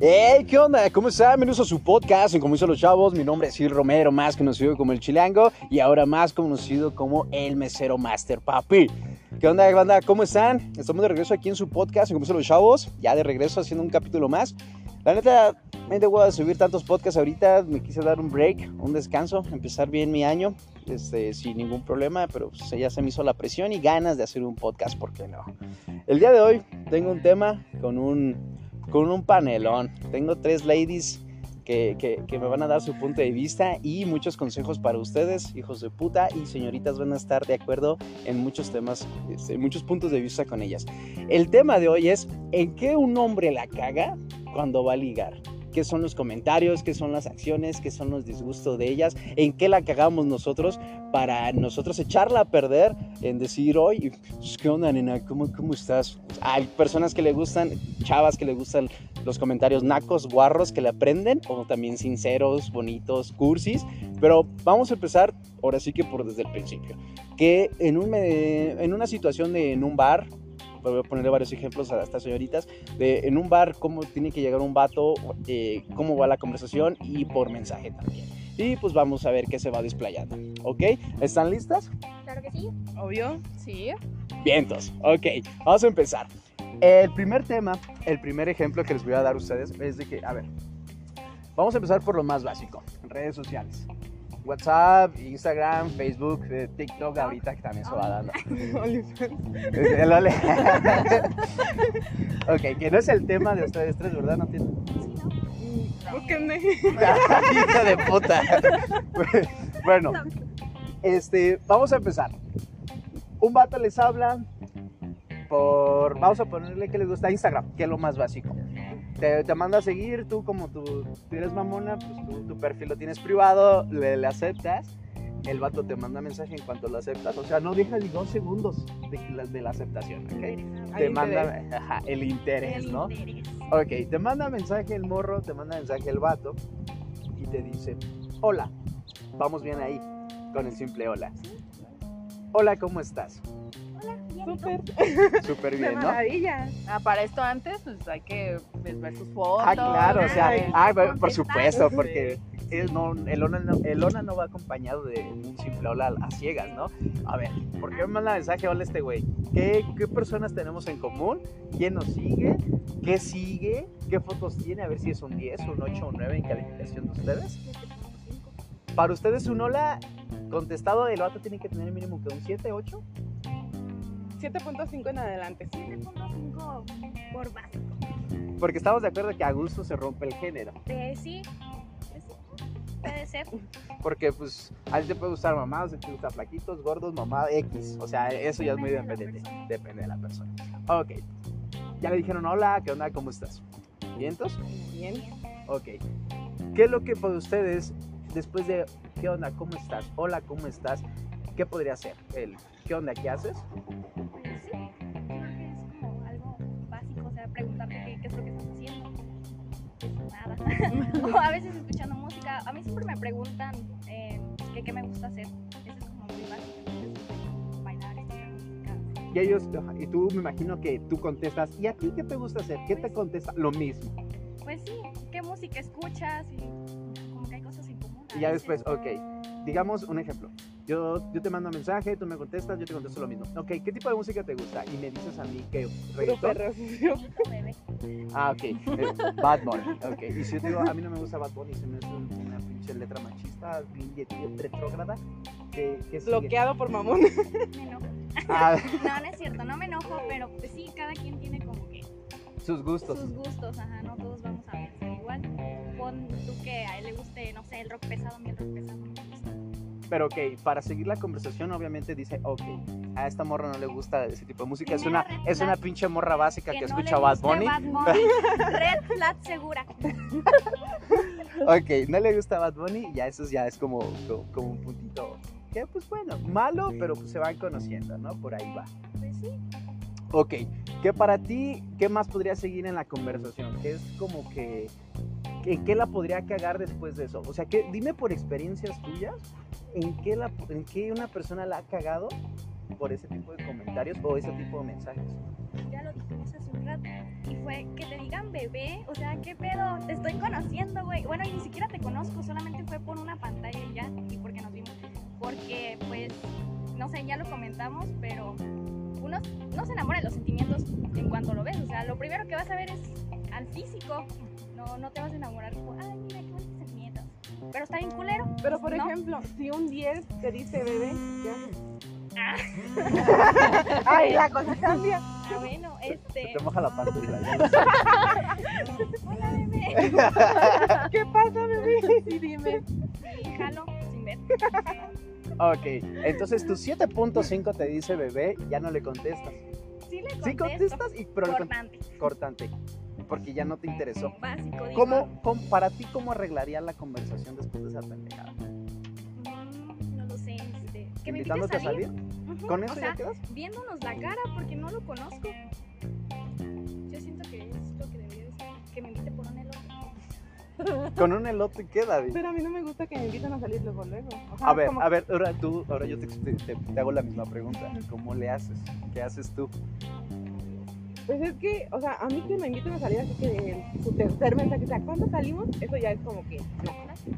Hey, ¿qué onda? ¿Cómo están? Bienvenidos a su podcast en Como los chavos. Mi nombre es Gil Romero, más conocido como el Chilango y ahora más conocido como el Mesero Master Papi. ¿Qué onda, banda? ¿Cómo están? Estamos de regreso aquí en su podcast en Como los chavos. Ya de regreso haciendo un capítulo más. La neta, me voy a subir tantos podcasts ahorita. Me quise dar un break, un descanso, empezar bien mi año este, sin ningún problema, pero ya se me hizo la presión y ganas de hacer un podcast, ¿por qué no? El día de hoy tengo un tema con un con un panelón. Tengo tres ladies que, que, me van a dar su punto de vista y muchos consejos para ustedes, hijos de puta, y señoritas van a estar de acuerdo en muchos temas, este, en muchos puntos de vista con ellas. El tema de hoy es, ¿en qué un hombre la caga cuando va a ligar? Qué son los comentarios, qué son las acciones, qué son los disgustos de ellas, en qué la cagamos nosotros para nosotros echarla a perder en decir, oye, pues, ¿qué onda, nena? ¿Cómo, ¿Cómo estás? Hay personas que le gustan, chavas que le gustan los comentarios nacos, guarros, que le aprenden, o también sinceros, bonitos, cursis, pero vamos a empezar ahora sí que por desde el principio. Que en, un, en una situación de en un bar, voy a ponerle varios ejemplos a estas señoritas, de en un bar, cómo tiene que llegar un vato, eh, cómo va la conversación y por mensaje también. Y pues vamos a ver qué se va desplayando, ¿ok? ¿Están listas? Claro que sí. Obvio, sí. Vientos, ok, vamos a empezar. El primer tema, el primer ejemplo que les voy a dar a ustedes es de que, a ver, vamos a empezar por lo más básico, redes sociales. WhatsApp, Instagram, Facebook, eh, TikTok, ahorita que también se va dando. ok, que no es el tema de ustedes tres, ¿verdad? No tiene. Búsquenme. Hija de puta. bueno, este, vamos a empezar. Un vato les habla por, vamos a ponerle que les gusta Instagram, que es lo más básico te, manda a seguir, tú como tú, eres mamona, pues tu perfil lo tienes privado, le, aceptas, el vato te manda mensaje en cuanto lo aceptas, o sea, no deja ni dos segundos de, de la aceptación, ¿ok? Te manda el interés, ¿no? Ok, te manda mensaje el morro, te manda mensaje el vato y te dice, hola, vamos bien ahí, con el simple hola. Hola, ¿cómo estás? Súper. Súper bien, ¿no? maravilla. Ah, para esto antes, pues hay que ver sus fotos. Ah, claro, o sea, ah, por supuesto, porque el, no, el, ONA no, el no va acompañado de un simple hola a ciegas, ¿no? A ver, ¿por qué me manda mensaje hola este güey? ¿Qué, ¿Qué personas tenemos en común? ¿Quién nos sigue? ¿Qué sigue? ¿Qué fotos tiene? A ver si es un 10, un 8 un 9 en calificación de ustedes. Para ustedes un hola contestado el vato tiene que tener mínimo que un 7, 8. 7.5 en adelante. 7.5 por básico. Porque estamos de acuerdo que a gusto se rompe el género. Eh, sí, puede ser. Porque pues a ti te puede gustar mamás, te gusta flaquitos, gordos, mamá X. O sea, eso ya es muy dependiente. Depende de la persona. Ok. Ya le dijeron hola, ¿qué onda? ¿Cómo estás? ¿Vientos? Bien. Ok. ¿Qué es lo que para ustedes, después de ¿qué onda? ¿Cómo estás? Hola, ¿cómo estás? ¿Qué podría ser? El ¿qué onda? ¿Qué haces? preguntarte qué, es lo que estás haciendo. Pues nada. o a veces escuchando música. A mí siempre me preguntan eh, qué me gusta hacer. Eso es como muy básico. Bailar, escuchar música. Y ellos, y tú me imagino que tú contestas, ¿y a ti qué te gusta hacer? ¿Qué te contesta? Lo mismo. Pues sí, ¿qué música escuchas? Y como que hay cosas en común. Y ya después, ok, digamos un ejemplo. Yo, yo te mando un mensaje, tú me contestas, yo te contesto lo mismo. Ok, ¿qué tipo de música te gusta? Y me dices a mí que reggaetón. Ah, ok. Bad Bunny. Ok. Y si yo te digo, a mí no me gusta Bad Bunny, se me hace una pinche letra machista, retrógrada. Que, que Bloqueado por mamón. Me enojo. Ah. No, no es cierto, no me enojo, pero pues sí, cada quien tiene como que. Sus gustos. Sus gustos, ajá, no todos vamos a pensar igual. Pon tú que a él le guste, no sé, el rock pesado, el rock pesado. Pero ok, para seguir la conversación, obviamente dice, ok, a esta morra no le gusta ese tipo de música. Es una, es una pinche morra básica que, escucha Bad Bunny. Red flat segura. ok, no le gusta Bad Bunny, ya eso ya es como, como, un puntito que pues bueno, malo, pero pues se van conociendo, ¿no? Por ahí va. Pues sí. Ok, ¿qué para ti, qué más podría seguir en la conversación? Que es como que, ¿en qué la podría cagar después de eso? O sea, que dime por experiencias tuyas, ¿en qué, la, ¿en qué una persona la ha cagado por ese tipo de comentarios o ese tipo de mensajes? Ya lo dijimos hace un rato, y fue que te digan bebé, o sea, ¿qué pedo? Te estoy conociendo, güey. Bueno, y ni siquiera te conozco, solamente fue por una pantalla y ya, y porque nos vimos. Porque, pues, no sé, ya lo comentamos, pero uno no se enamora de los sentimientos en cuanto lo ves. O sea, lo primero que vas a ver es al físico. No, no te vas a enamorar como, ay, mira, qué bonitos sentimientos. Pero está bien culero. Pero por ¿no? ejemplo, si un 10 te dice bebé, ¿qué haces? Ah, Ay, la cosa cambia. ah, bueno, Se este. te moja la pantalla. Hola, bebé. ¿Qué pasa, bebé? Sí, dime. Jalo sin ver. Ok, entonces tu 7.5 te dice bebé, ya no le contestas. Sí le Sí contesto. contestas, y, pero le con- Cortante. Porque ya no te interesó. Básico, digo. ¿Cómo, cómo- para ti, cómo arreglaría la conversación después de esa pendejada? Mm, No lo sé, este. Que me ¿Invitándote a salir. Ujú. Ujú, ¿Con o eso sea, ya quedas? viéndonos la cara porque no lo conozco. Yo siento que es lo que debería decir. Que me invite por un elote. Con un elote queda, Di. Pero a mí no me gusta que me inviten a salir luego, luego. O sea, A ver, como- a ver, ahora tú, ahora yo te, te- te- te hago la misma pregunta. ¿Cómo le haces? ¿Qué haces tú? Pues es que, o sea, a mí que me inviten a salir así que su tercer mensaje sea, ¿cuándo salimos? Eso ya es como que, no.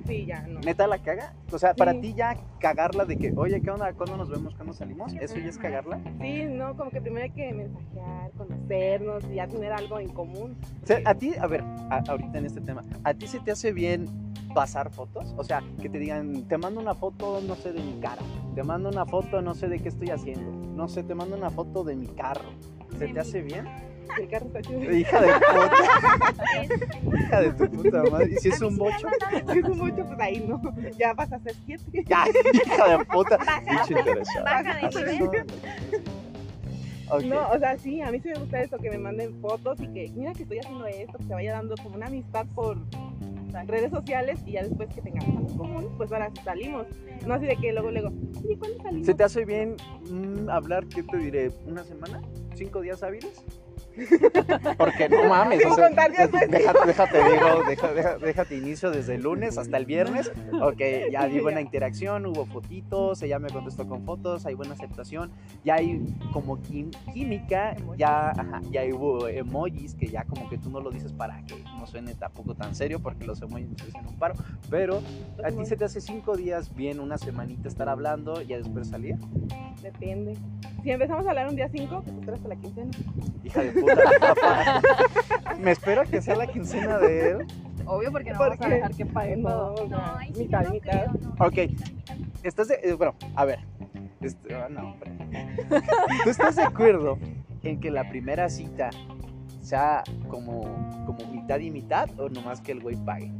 Sí, ya, no. ¿Neta la caga? O sea, para Sí. ti ya cagarla de que, oye, ¿qué onda? ¿Cuándo nos vemos? ¿Cuándo salimos? ¿Eso ya es cagarla? Sí, no, como que primero hay que mensajear, conocernos y ya tener algo en común. O sea, a ti, a ver, a- ahorita en este tema, ¿a ti se te hace bien pasar fotos? O sea, que te digan, te mando una foto, no sé, de mi cara. Te mando una foto, no sé de qué estoy haciendo. No sé, te mando una foto de mi carro. ¿Se te hace bien? El carro está chido. Hija de puta, hija de tu puta madre. ¿Y si es un bocho? Si es un mucho, pues ahí no. Ya vas a hacer siete. Ya, hija de puta. Baja, Pinche interesado. baja de nivel. Ok. No, o sea, sí, a mí sí me gusta eso, que me manden fotos y que, mira que estoy haciendo esto, que se vaya dando como una amistad por redes sociales y ya después que tengamos algo común, pues ahora salimos. No así de que luego, luego, oye, ¿cuándo salimos? ¿Se te hace bien mm, hablar, qué te diré, una semana? ¿Cinco días hábiles? Porque no mames, o sea, déjate, déjate, digo, deja- deja- déjate inicio desde el lunes hasta el viernes. Ok, ya di buena interacción, hubo fotitos, ella me contestó con fotos, hay buena aceptación, ya hay como quim- química, ya, ajá, ya hubo emojis que ya como que tú no lo dices para que no suene tampoco tan serio porque los emojis me hacen un paro, pero a ti se te hace cinco días bien, una semanita estar hablando y después salir. Depende. Si empezamos a hablar un día 5, pues espera hasta la quincena. Hija de puta. Me espero que sea la quincena de él. Obvio porque no ¿Por vamos a dejar que paguen todo. No, sí mitad, no mitad. creo, no. Ok. ¿Estás de.? eh, bueno, a ver. Este, ah, no, hombre. ¿Tú estás de acuerdo en que la primera cita sea como, como mitad y mitad o nomás que el güey pague?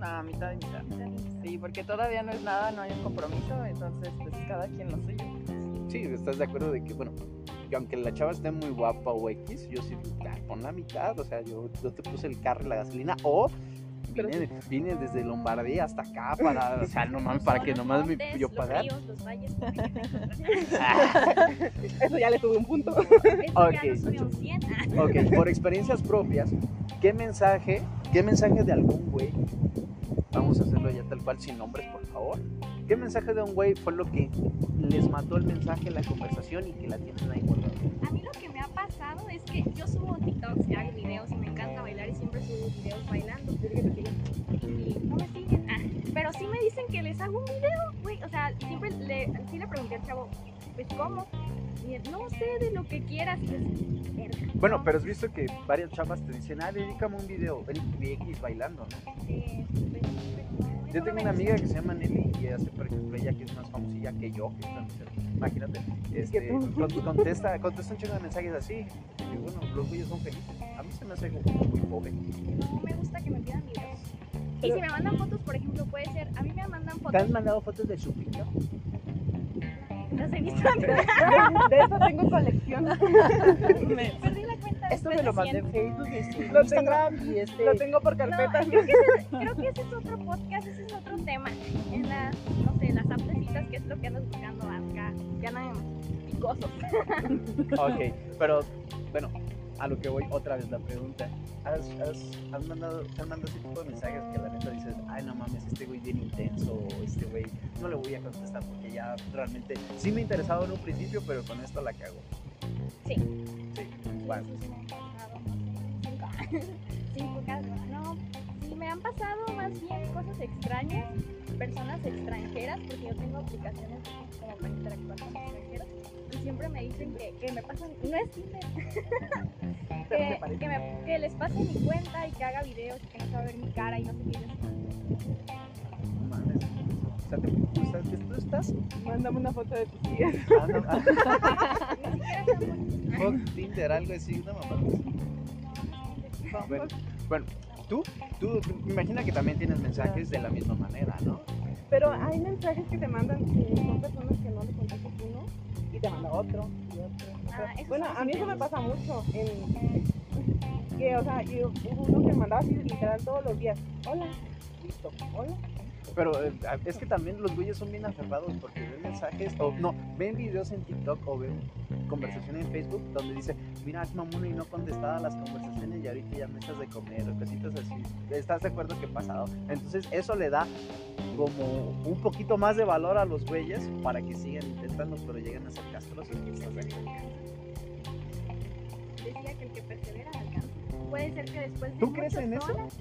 No, mitad y mitad. Sí, porque todavía no es nada, no hay un compromiso, entonces pues cada quien lo suyo. Sí, ¿estás de acuerdo de que, bueno, que aunque la chava esté muy guapa o X, yo sí digo, "Ah, pon la mitad, o sea, yo, yo te puse el carro y la gasolina, o vine, vine desde Lombardía hasta acá para, o sea, no mames, para que nomás me yo los pagar. ríos, los valles, como Eso ya le tuve un punto. Eso ya Ok. no sube un 100. Ah, Ok, por experiencias propias, ¿qué mensaje, qué mensaje de algún güey, vamos a hacerlo ya tal cual sin nombres, por favor, qué mensaje de un güey fue lo que les mató el mensaje, la conversación y que la tienen ahí guardada? A mí lo que me ha pasado es que yo subo TikToks y hago videos y me encanta bailar y siempre subo videos bailando. Y no me siguen. Ah, pero sí me dicen que les hago un video, güey. O sea, siempre le, sí le pregunté al chavo, pues ¿cómo? Y él, no sé, de lo que quieras. Bueno, no, pero has visto que varias chavas te dicen, ah, dedícame un video, X bailando, ¿no? eh, pues, no, Yo no tengo una amiga que se llama Nelly y hace, por ejemplo, ella que es más famosilla que yo, que imagínate, este, con- contesta, contesta un chingo de mensajes así, y bueno, los güeyes son felices. A mí se me hace como muy pobre. No me gusta que me pidan videos. Y si me mandan fotos, por ejemplo, puede ser, a mí me mandan ¿Te fotos. han mandado fotos de su pito? Las he visto. De, de eso tengo colección. Esto me después lo mandé en 100. Facebook, este, Lo Instagram y este... Lo tengo por No, carpetas. creo que, ese, creo que ese es otro podcast, ese es otro tema. En las, no sé, las aptecitas, que es lo que andas buscando acá. Ya no picosos. Ok, pero bueno, a lo que voy otra vez la pregunta. ¿Has, has, has mandado, ¿Te han mandado ese tipo de mensajes que la neta dices, ay no mames, este güey bien intenso, o este güey no le voy a contestar porque ya realmente sí me interesaba en un principio, pero con esto la cago? Sí. Sí, bueno. Sí, sí me han pasado, no sé, cinco. Sí, pocas, no. Sí, me han pasado más bien cosas extrañas, personas extranjeras, porque yo tengo aplicaciones como para interactuar con extranjeros. Y siempre me dicen que, que me pasan, no es te que, que, me- que les pase mi cuenta y que haga videos y que no se va a ver mi cara y no sé qué. Te- que tú estás. Mándame una foto de tus tías. Ah, no, ah, Tinder, algo así, una mamada. Bueno, bueno, tú, tú, me imagino que también tienes mensajes de la misma manera, ¿no? Pero hay mensajes que te mandan que son personas que no le contestas uno y te manda otro y otro. Ah, bueno, a mí eso me pasa mucho. En, que, o sea, yo, hubo uno que me mandaba así literal todos los días. Hola, listo, hola. Pero eh, es que también los güeyes son bien aferrados porque ven mensajes, o no, ven videos en TikTok o ven conversaciones en Facebook donde dice, mira, es mamono y no contestaba las conversaciones y ahorita ya me estás de comer o cositas así. ¿Estás de acuerdo que he pasado? Entonces eso le da como un poquito más de valor a los güeyes para que sigan intentando, pero llegan a ser castrosos. Decía que el que persevera alcanza. Puede ser que después de ¿Tú crees en eso? horas-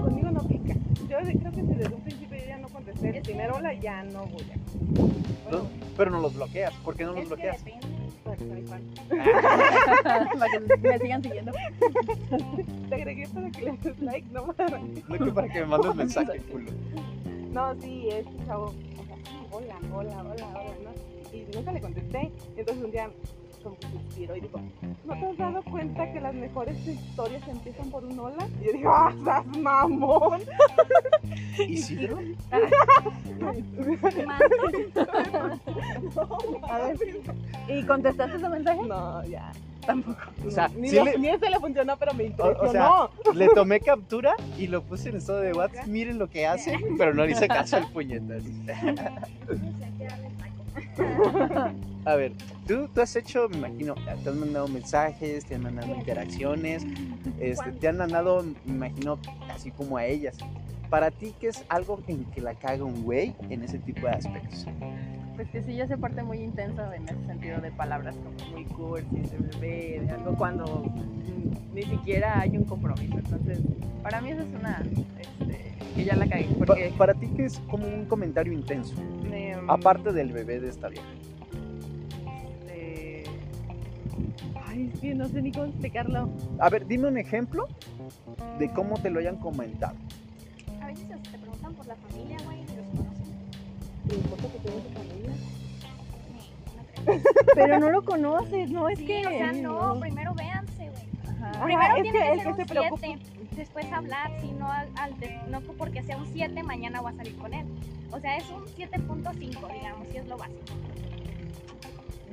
Conmigo no pica. Yo creo que si desde un principio yo ya no contesté el primer hola, ya no voy a. Bueno, pero no los bloqueas. ¿Por qué no los bloqueas? depende. para que. Para me sigan siguiendo. Te agregué para que le des like, no para. No que para que me mandes mensaje, culo. No, sí, es chavo. o sea, hola, hola, hola, hola, ¿no? Y nunca le contesté. Entonces un día como que se inspiró y dijo, ¿no te has dado cuenta que las mejores historias empiezan por un hola? Y yo digo, ¡ah, estás mamón! ¿Isidro? A ver. ¿Y contestaste ese mensaje? No, ya. Tampoco. O sea, ni, sí lo- le- ni ese le funcionó, pero me O- impresionó. o sea, Le tomé captura y lo puse en estado de WhatsApp. Miren lo que hace, pero no le hice caso al puñetas. A ver, ¿tú, tú has hecho, me imagino, te han mandado mensajes, te han mandado interacciones, este, te han mandado, me imagino, así como a ellas. Para ti, ¿qué es algo en que la caga un güey en ese tipo de aspectos? Pues que sí, yo soy parte muy intensa en ese sentido de palabras como muy cursis, de bebé, de algo cuando ni siquiera hay un compromiso. Entonces, para mí eso es una, este, que ya la cagué. Pa- Porque, para ti, ¿qué es como un comentario intenso? em, Aparte del bebé de esta vieja. Ay, es que no sé ni cómo explicarlo. A ver, dime un ejemplo de cómo te lo hayan comentado. A veces te preguntan por la familia, güey, y los conocen. ¿Te importa que tengas tu familia? Pero no lo conoces, no es Sí, que... o sea, no, primero véanse, güey. Ajá. Primero es tiene que que, ser que un se preocupa- 7, después hablar, si no, al, al de- no porque sea un 7, mañana voy a salir con él. O sea, es un 7.5, digamos, si es lo básico.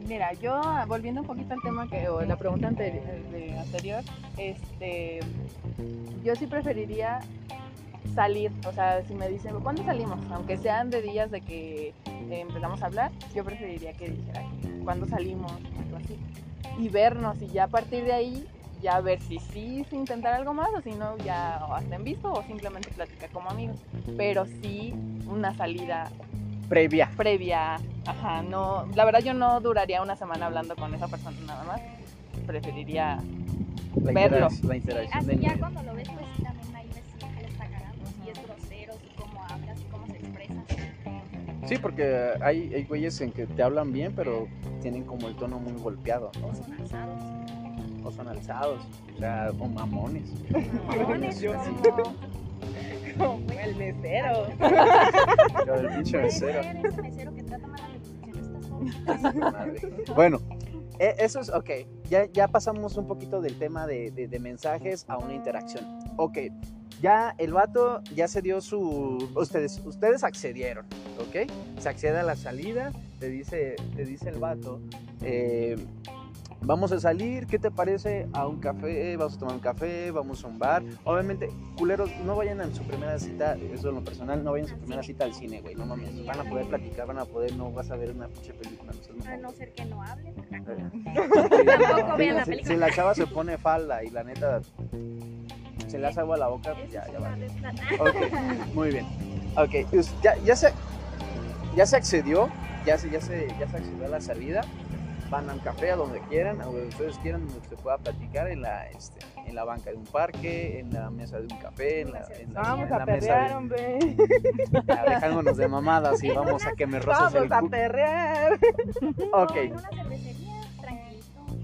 Mira, yo volviendo un poquito al tema que o la pregunta anterior, este, yo sí preferiría salir, o sea, si me dicen, ¿cuándo salimos? Aunque sean de días de que eh, empezamos a hablar, yo preferiría que dijera, ¿cuándo salimos? Algo así. Y vernos y ya a partir de ahí, ya ver si sí es intentar algo más o si no, ya o hasta en visto o simplemente platicar como amigos. Pero sí una salida Previa. previa, ajá, no, la verdad yo no duraría una semana hablando con esa persona nada más, preferiría, La, Verlo. la interacción Así del ya cuando lo ves, pues sí, también ahí ves si le está cagando, si es grosero, si cómo hablas, si cómo se expresa. Sí, porque hay, hay güeyes en que te hablan bien, pero tienen como el tono muy golpeado, O son alzados. ¿no? O son alzados, o sea, o mamones. Mamones, como- Como el mesero. Pero el pinche mesero. ser ese mesero que trata mal a. Bueno, e- eso es, ok, ya, ya pasamos un poquito del tema de, de- de mensajes a una interacción. Ok, ya el vato ya se dio su... Ustedes, ustedes accedieron, ¿ok? Se accede a la salida, te dice, te dice el vato, eh, vamos a salir, ¿qué te parece? A un café, vamos a tomar un café, vamos a un bar. Obviamente, culeros, no vayan a su primera cita, eso en lo personal, no vayan a su primera cita al cine, güey, no mames. Van a poder platicar, van a poder, no vas a ver una pinche película, no A no ser que no hablen. Tampoco vean la si, película. si la chava se pone falda y la neta se le hace agua a la boca, pues ya, ya va. Ok, muy bien. Ok, pues ya, ya se ya se accedió, ya se, ya se, ya se accedió a la salida. Van al café, a donde quieran, a donde ustedes quieran, donde se pueda platicar, en la, este, en la banca de un parque, en la mesa de un café, en la, en la- Vamos en a la mesa perrear, de... hombre. Ya, dejándonos de mamadas y vamos a que me roces el Vamos a cu- perrear. Ok,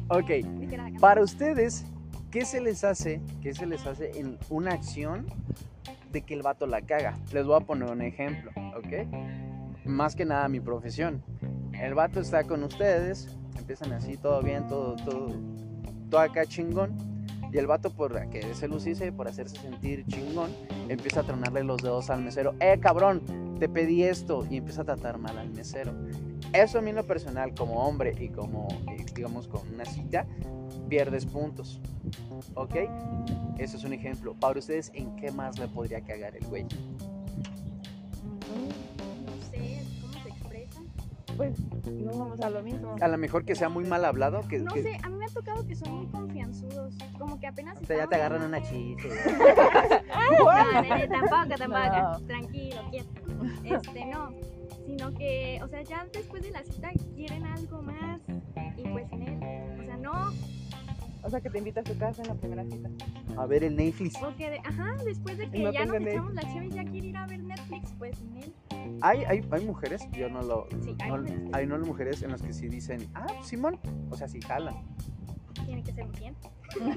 ok. de. Para ustedes, ¿qué se les hace? ¿Qué se les hace en una acción de que el vato la caga? Les voy a poner un ejemplo, ¿ok? Más que nada mi profesión. El vato está con ustedes, empiezan así, todo bien, todo, todo, todo acá chingón. Y el vato, por que se lucice, por hacerse sentir chingón, empieza a tronarle los dedos al mesero. ¡Eh, cabrón! Te pedí esto. Y empieza a tratar mal al mesero. Eso a mí en lo personal, como hombre y como, digamos, con una cita, pierdes puntos. ¿Ok? Eso es un ejemplo. Para ustedes, ¿en qué más le podría cagar el güey? Pues, No vamos a lo mismo. A lo mejor que sea muy mal hablado, que, No que- sé, a mí me ha tocado que son muy confianzudos. Como que apenas. o sea, ya te agarran una chiste. No, nene, tampoco, tampoco. No. Tranquilo, quieto. Este, no. Sino que, o sea, ya después de la cita quieren algo más. Y pues sin él. O sea, no. o sea, que te invita a su casa en la primera cita. A ver el Netflix. Porque, de- ajá, después de que no ya nos él. echamos la chévere y ya quiere ir a ver Netflix, pues sin él. Hay, hay, hay mujeres, yo no lo. Sí, hay no- mujeres. hay no mujeres en las que sí dicen, ah, Simón. O sea, sí jalan. Tiene que ser muy bien. Sí.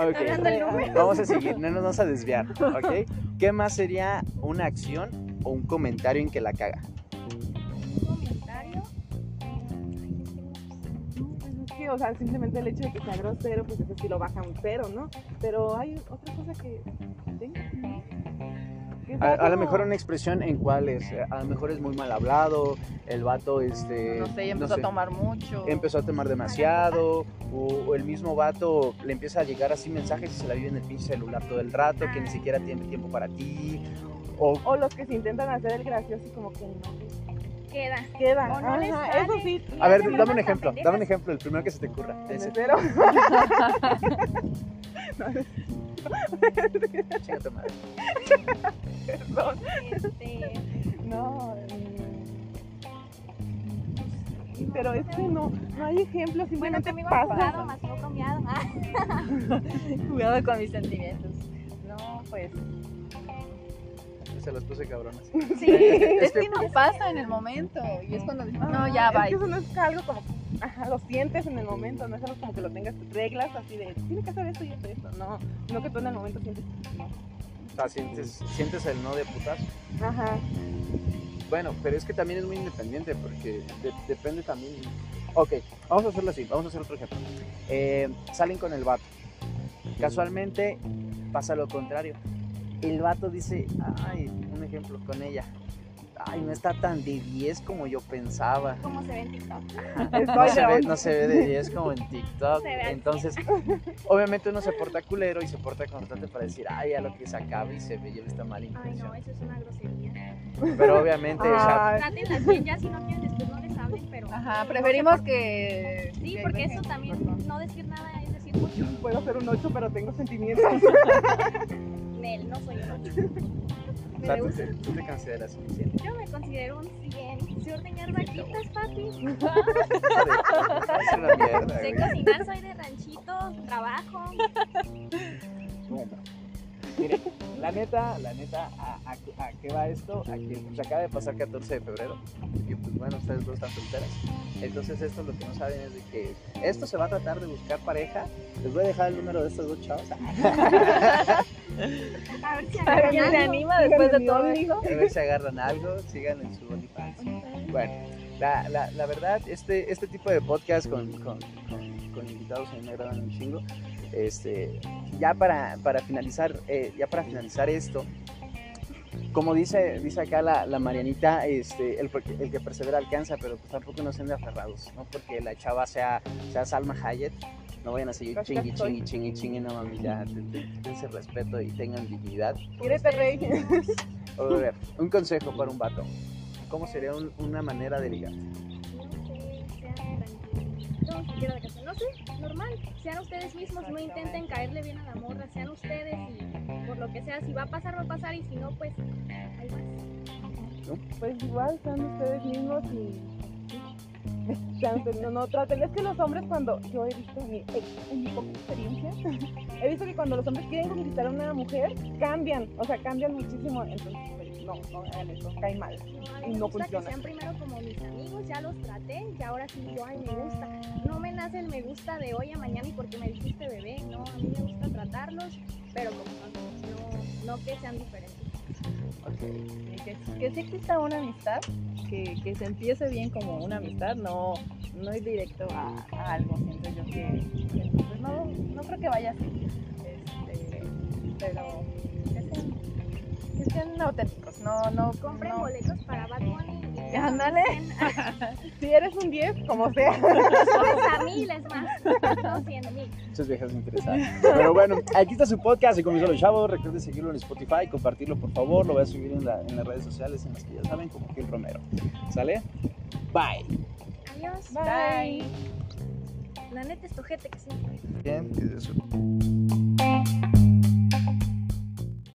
Ok. Hablando del número. Vamos a seguir, no nos vamos a desviar, ¿ok? ¿Qué más sería una acción o un comentario en que la caga? Un comentario. No, pues es que, o sea, simplemente el hecho de que sea grosero, pues eso sí lo baja un cero, ¿no? Pero hay otra cosa que A, a lo mejor una expresión en cual es, eh, a lo mejor es muy mal hablado, el vato, este... No sé, ya empezó sé, a tomar mucho. empezó a tomar demasiado, o, o el mismo vato le empieza a llegar así mensajes y se la vive en el pinche celular todo el rato, que ni Ah. siquiera tiene tiempo para ti, o O los que se intentan hacer el gracioso y como que no Queda. queda. O no les Ajá, sale. eso sí. A ver, dame un ejemplo, dame un ejemplo, el primero que se te ocurra. Ese. mesero. Chinga tu madre. Perdón. Este, No. mm, Pero es que no, no hay ejemplos, bueno, simplemente conmigo pasa. enfadado, más no cambiado. Ah, Cuidado con mis sentimientos. No, pues. Se las puse cabronas. sí. Es Es que- que no pasa en el momento. Y es cuando dices, no, Ajá, ya es va. que eso no es algo como, ajá, lo sientes en el momento, no es algo como que lo tengas reglas así de, tienes que hacer esto y esto y esto, no, no que tú en el momento sientes, no. O sea, sientes, sientes el no de putazo. Ajá, Bueno, pero es que también es muy independiente porque de- depende también. Ok, vamos a hacerlo así, vamos a hacer otro ejemplo. Eh, salen con el vato. Casualmente pasa lo contrario. El vato dice, ay, un ejemplo con ella. Ay, no está tan de 10 como yo pensaba. ¿Cómo se ve en TikTok? No se, ve, no se ve de 10 como en TikTok. Se ve así. Entonces, obviamente uno se porta culero y se porta constante para decir, ay, a lo que se acabe y se ve, lleva esta mala Ay, intención. no, eso es una grosería. Pero obviamente, o sea, Ay, Trátenlas bien, ya si no quieren después no les hablen, pero... Ajá, preferimos que. Sí, que porque eso también, favor. no decir nada es decir mucho. puedo ser un 8 pero tengo sentimientos. Nel, no soy un ocho. O sea, tú, te, tú te consideras un 100. Yo me considero un 100. Sé ordeñar vaquitas, papi. Es una mierda, Sé cocinar, soy de ranchito, trabajo. Bueno, mire, la neta, la neta, ¿a, a, a qué va esto? A que pues, acaba de pasar 14 de febrero y pues bueno, ustedes dos están solteras. Entonces esto lo que no saben es de que esto se va a tratar de buscar pareja. Les voy a dejar el número de estos dos chavos. A ver si A ver quién se agarran algo. anima después de todo esto. A ver si agarran algo, sigan en su OnlyFans. Bueno, la, la, la verdad, este, este tipo de podcast con, con, con, con invitados a mí me agradan un chingo. Este, ya para, para finalizar, eh, ya para finalizar esto, como dice, dice acá la, la Marianita, este, el, el que persevera alcanza, pero pues tampoco no sean de aferrados, ¿no? Porque la chava sea, sea Salma Hayek, no vayan a seguir Casi chingui, chingui, chingui, chingui, no mami, ya, dense respeto y tengan dignidad. Quírete, rey. A ver, un consejo para un vato. ¿Cómo sería un- una manera de ligar? No sean No, quiero de casa. No sé, normal. Sean ustedes mismos, no intenten caerle bien a la morra. Sean ustedes y por lo que sea, si va a pasar, va a pasar. Y si no, pues ahí vas. Pues igual, sean ustedes mismos y, sean no, no traten. Es que los hombres cuando, yo he visto en mi, en mi poca experiencia, he visto que cuando los hombres quieren conquistar a una mujer, cambian, o sea, cambian muchísimo, entonces no, no hagan eso, cae mal. Y me no gusta funciona. que sean primero como mis amigos, ya los traté y ahora sí digo, ay, me gusta. No me nace el me gusta de hoy a mañana y porque me dijiste bebé, no, a mí me gusta tratarlos, pero como no, no que sean diferentes. Y Que, que sí exista una amistad, que, que se empiece bien como una amistad, no, no ir directo a, a algo. Siento yo que, que, pues no, no creo que vaya así. Este, pero sean auténticos, no, no Compren no- boletos para Bad Bunny Ándale. Si eres un 10, como sea. Subes a mil, es más, no cien mil. Muchas viejas interesadas. Pero bueno, aquí está su podcast y comienzo los chavos. Recuerden seguirlo en Spotify, compartirlo por favor. Lo voy a subir en, la- en las redes sociales en las que ya saben, como Gil Romero. ¿Sale? Bye. Adiós. Bye. La neta es tu gente que sí. Bien, que eso.